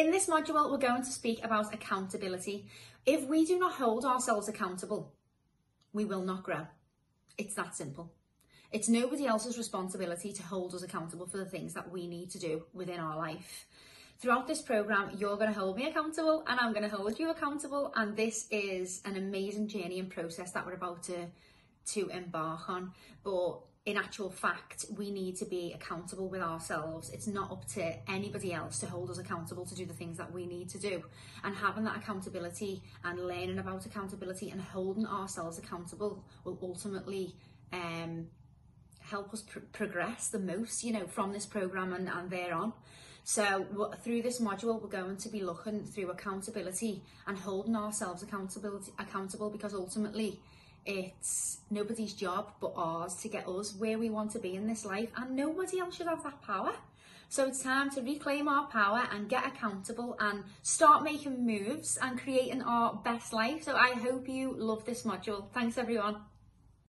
in this module, we're going to speak about accountability. If we do not hold ourselves accountable, we will not grow. It's that simple. It's nobody else's responsibility to hold us accountable for the things that we need to do within our life. Throughout this program, you're going to hold me accountable and I'm going to hold you accountable. And this is an amazing journey and process that we're about to, to embark on. But in actual fact, we need to be accountable with ourselves. It's not up to anybody else to hold us accountable to do the things that we need to do. And having that accountability and learning about accountability and holding ourselves accountable will ultimately um, help us pr- progress the most, you know, from this program and, and thereon. So through this module, we're going to be looking through accountability and holding ourselves accountability accountable because ultimately it's nobody's job but ours to get us where we want to be in this life and nobody else should have that power. So it's time to reclaim our power and get accountable and start making moves and creating our best life. So I hope you love this module. Thanks everyone.